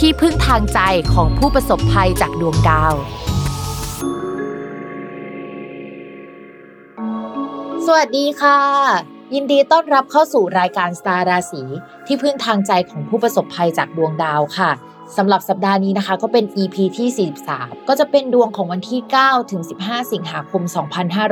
ที่พึ่งทางใจของผู้ประสบภัยจากดวงดาว สวัสดีค่ะ ยินดีต้อนรับเข้าสู่รายการสตาร์ราศีที่พึ่งทางใจของผู้ประสบภัยจากดวงดาวค่ะสำหรับสัปดาห์นี้นะคะก็เป็น EP ที่ 43 ก็จะเป็นดวงของวันที่ 9 ถึง 15 สิงหาคม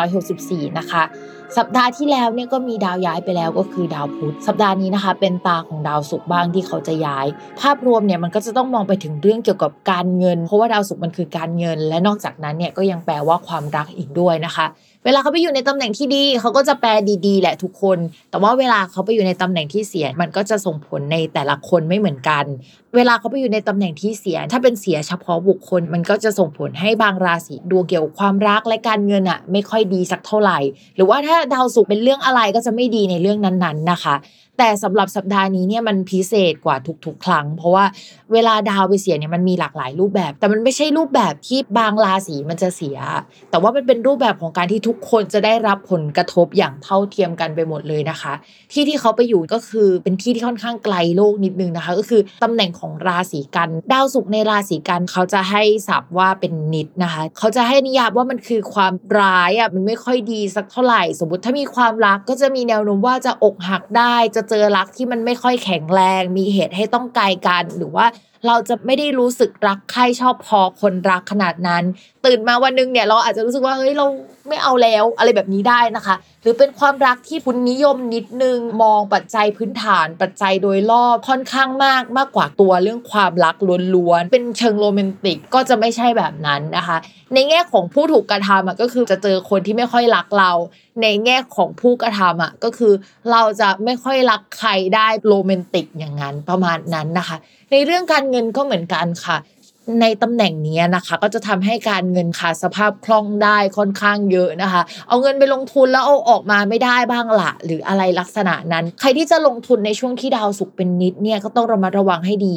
2564 นะคะ สัปดาห์ที่แล้วเนี่ยก็มีดาวย้ายไปแล้วก็คือดาวพุธสัปดาห์นี้นะคะ เป็นตาของดาวศุกร์บ้างที่เขาจะย้าย ภาพรวมเนี่ยมันก็จะต้องมองไปถึงเรื่องเกี่ยวกับการเงิน เพราะว่าดาวศุกร์มันคือการเงิน และนอกจากนั้นเนี่ยก็ยังแปลว่าความรักอีกด้วยนะคะ เวลาเขาไปอยู่ในตำแหน่งที่ดีเขาก็จะแปลดีๆ แหละทุกคน แต่ว่าเวลาเขาไปอยู่ในตำแหน่งที่เสีย มันก็จะส่งผลในแต่ละคนไม่เหมือนกัน เวลาเขาไปอยู่ในตำแหน่งที่เสีย ถ้าเป็นเสียเฉพาะบุคคล มันก็จะส่งผลให้บางราศีดวงเกี่ยวกับความรักและการเงินอะไม่ค่อยดีสักเท่าไหร่ หรือว่าถ้าดาวศุกร์เป็นเรื่องอะไรก็จะไม่ดีในเรื่องนั้นๆนะคะแต่สำหรับสัปดาห์นี้เนี่ยมันพิเศษกว่าทุกๆ ครั้ง เพราะว่าเวลาดาวไปเสียเนี่ยมันมีหลากหลายรูปแบบ แต่มันไม่ใช่รูปแบบที่บางราศีมันจะเสีย แต่ว่ามันเป็นรูปแบบของการที่ทุกคนจะได้รับผลกระทบอย่างเท่าเทียมกันไปหมดเลยนะคะ ที่ที่เขาไปอยู่ก็คือเป็นที่ที่ค่อนข้างไกลโลกนิดนึงนะคะ ก็คือตำแหน่งของราศีกัน ดาวศุกร์ในราศีกันเขาจะให้ศัพท์ว่าเป็นนิดนะคะ เขาจะให้นิยามว่ามันคือความร้ายอะมันไม่ค่อยดีสักเท่าไหร่ สมมติถ้ามีความรักก็จะมีแนวโน้มว่าจะอกหักได้ จะเจอรักที่มันไม่ค่อยแข็งแรง มีเหตุให้ต้องไกลกันหรือว่า เราจะไม่ได้รู้สึกรักใครชอบพอคนรักขนาดนั้น ตื่นมาวันนึงเนี่ยเราอาจจะรู้สึกว่าเฮ้ยเราไม่เอาแล้วอะไรแบบนี้ได้นะคะ หรือเป็นความรักที่คุณนิยมนิดนึงมองปัจจัยพื้นฐาน ปัจจัยโดยรอบค่อนข้างมากมากกว่าตัวเรื่องความรักล้วนๆเป็นเชิงโรแมนติกก็จะไม่ใช่แบบนั้นนะคะ ในแง่ของผู้ถูกกระทำก็คือจะเจอคนที่ไม่ค่อยรักเรา ในแง่ของผู้กระทำอะก็คือเราจะไม่ค่อยรักใครได้โรแมนติกอย่างนั้นประมาณนั้นนะคะ ในเรื่องการเงินก็เหมือนกันค่ะ ในตำแหน่งนี้นะคะ ก็จะทำให้การเงินขาดสภาพคล่องได้ค่อนข้างเยอะนะคะ เอาเงินไปลงทุนแล้วเอาออกมาไม่ได้บ้างละหรืออะไรลักษณะนั้น ใครที่จะลงทุนในช่วงที่ดาวศุกร์เป็นนิจเนี่ยก็ต้องระมัดระวังให้ดี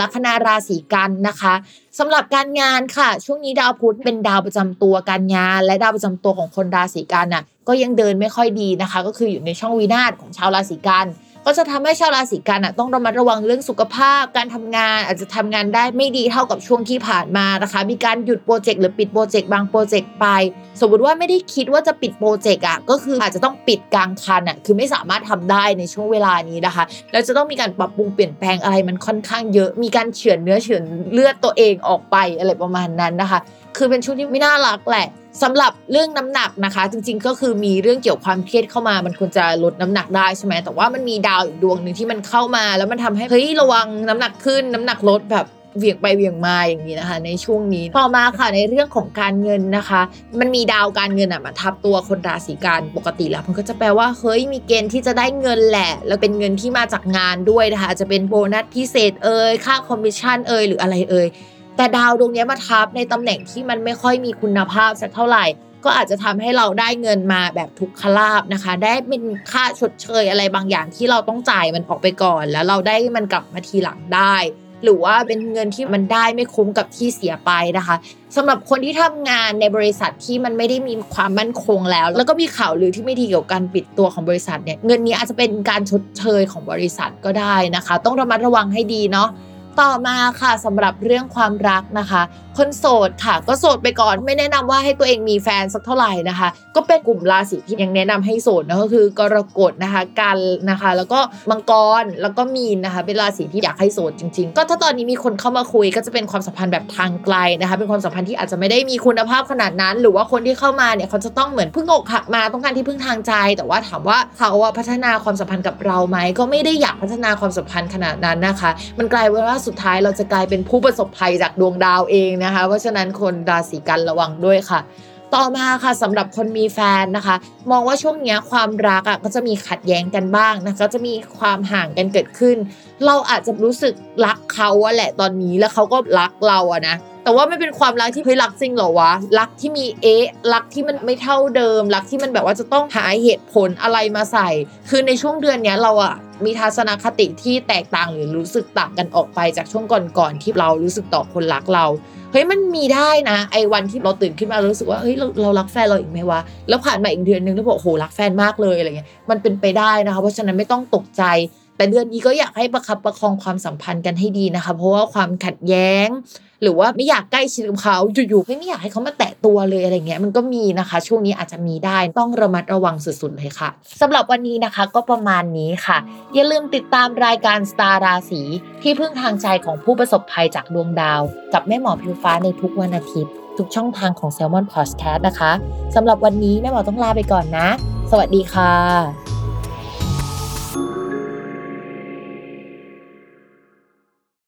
ลัคนาราศีกันนะคะสำหรับการงานค่ะ ช่วงนี้ดาวพุธเป็นดาวประจำตัวการงาน และดาวประจำตัวของคนราศีกันน่ะก็ยังเดินไม่ค่อยดีนะคะ ก็คืออยู่ในช่องวินาศของชาวราศีกัน ก็จะทำให้ชาวราศีกันอะต้องระมัดระวังเรื่องสุขภาพ การทำงานอาจจะทำงานได้ไม่ดีเท่ากับช่วงที่ผ่านมานะคะ มีการหยุดโปรเจกต์หรือปิดโปรเจกต์บางโปรเจกต์ไป สมมติว่าไม่ได้คิดว่าจะปิดโปรเจกต์อะก็คืออาจจะต้องปิดกลางคันอะคือไม่สามารถทำได้ในช่วงเวลานี้นะคะแล้วจะต้องมีการปรับปรุงเปลี่ยนแปลงอะไรมันค่อนข้างเยอะ มีการเฉือนเนื้อเฉือนเลือดตัวเองออกไปอะไรประมาณนั้นนะคะคือเป็นช่วงที่ไม่น่ารักแหละสำหรับเรื่องน้ำหนักนะคะ จริง ๆ ก็คือมีเรื่องเกี่ยวความเครียดเข้ามา มันควรจะลดน้ำหนักได้ใช่ไหมแต่ว่ามันมีดาวอีกดวงหนึ่งที่มันเข้ามา แล้วมันทำให้เฮ้ยระวังน้ำหนักขึ้นน้ำหนักลดแบบเวียงไปเวียงมาอย่างนี้นะคะ ในช่วงนี้ต่อมาค่ะในเรื่องของการเงินนะคะ มันมีดาวการเงินอะมาทับตัวคนราศีกันย์ปกติแล้ว มันก็จะแปลว่าเฮ้ยมีเกณฑ์ที่จะได้เงินแหละ แล้วเป็นเงินที่มาจากงานด้วยนะคะจะเป็นโบนัสพิเศษเอ่ยค่าคอมมิชชั่นเอ่ยหรืออะไรเอ่ย แต่ดาวดวงนี้มาทับในตำแหน่งที่มันไม่ค่อยมีคุณภาพสักเท่าไหร่ ก็อาจจะทำให้เราได้เงินมาแบบทุกขลาภนะคะ ได้เป็นค่าชดเชยอะไรบางอย่างที่เราต้องจ่ายมันออกไปก่อน แล้วเราได้มันกลับมาทีหลังได้ หรือว่าเป็นเงินที่มันได้ไม่คุ้มกับที่เสียไปนะคะสำหรับคนที่ทำงานในบริษัทที่มันไม่ได้มีความมั่นคงแล้ว แล้วก็มีข่าวลือที่ไม่ดีเกี่ยวกับการปิดตัวของบริษัทเนี่ยเงินนี้อาจจะเป็นการชดเชยของบริษัทก็ได้นะคะ ต้องระมัดระวังให้ดีเนาะ ต่อมาค่ะสำหรับเรื่องความรักนะคะ คนโสดค่ะ ก็โสดไปก่อนไม่แนะนำว่าให้ตัวเองมีแฟนสักเท่าไหร่นะคะ ก็เป็นกลุ่มราศีที่ยังแนะนำให้โสดนะก็คือกรกฎนะคะกันนะคะ แล้วก็มังกรแล้วก็มีนนะคะเป็นราศีที่อยากให้โสดจริง ๆ ก็ถ้าตอนนี้มีคนเข้ามาคุยก็จะเป็นความสัมพันธ์แบบทางไกลนะคะ เป็นความสัมพันธ์ที่อาจจะไม่ได้มีคุณภาพขนาดนั้น หรือว่าคนที่เข้ามาเนี่ยเขาจะต้องเหมือนเพิ่งอกหักมาต้องการที่พึ่งทางใจ แต่ว่าถามว่าเขาอะพัฒนาความสัมพันธ์กับเราไหมก็ไม่ได้อยากพัฒนาความสัมพันธ์ขนาดนั้นนะคะ มันกลายเป็นว่าสุดท้ายเราจะกลายเป็นผู้ประสบภัยจากดวงดาวเองนะคะ เพราะฉะนั้นคนราศีกันระวังด้วยค่ะ ต่อมาค่ะสำหรับคนมีแฟนนะคะ มองว่าช่วงนี้ความรักอะก็จะมีขัดแย้งกันบ้างนะคะก็จะมีความห่างกันเกิดขึ้น เราอาจจะรู้สึกรักเขาอะแหละตอนนี้แล้วเขาก็รักเราอะนะ แต่ว่าไม่เป็นความรักที่เฮ้ยรักจริงเหรอวะรักที่มีเอ๊ะรักที่มันไม่เท่าเดิม รักที่มันแบบว่าจะต้องหาเหตุผลอะไรมาใส่ คือในช่วงเดือนเนี้ยเราอะมีทัศนคติที่แตกต่างหรือรู้สึกต่างกันออกไปจากช่วงก่อนๆที่เรารู้สึกต่อคนรักเราเฮ้ยมันมีได้นะ ไอ้วันที่เราตื่นขึ้นมาเรารู้สึกว่าเฮ้ยเราเรารักแฟนเราอีกไหมวะแล้วผ่านมาอีกเดือนนึงแล้วบอกโหรักแฟนมากเลยอะไรเงี้ยมันเป็นไปได้นะคะเพราะฉะนั้นไม่ต้องตกใจ แต่เดือนนี้ก็อยากให้ประคับประคองความสัมพันธ์กันให้ดีนะคะ เพราะว่าความขัดแย้ง หรือว่าไม่อยากใกล้ชิดกับเขาอยู่ๆไม่อยากให้เขามาแตะตัวเลยอะไรเงี้ยมันก็มีนะคะ ช่วงนี้อาจจะมีได้ต้องระมัดระวังสุดๆเลยค่ะสำหรับวันนี้นะคะก็ประมาณนี้ค่ะ อย่าลืมติดตามรายการสตาร์ราศีที่พึ่งทางใจของผู้ประสบภัยจากดวงดาว กับแม่หมอพิวฟ้าในทุกวันอาทิตย์ ทุกช่องทางของ s ซ l m o n Podcast นะคะสำหรับวันนี้แม่หมอต้องลาไปก่อนนะ สวัสดีค่ะ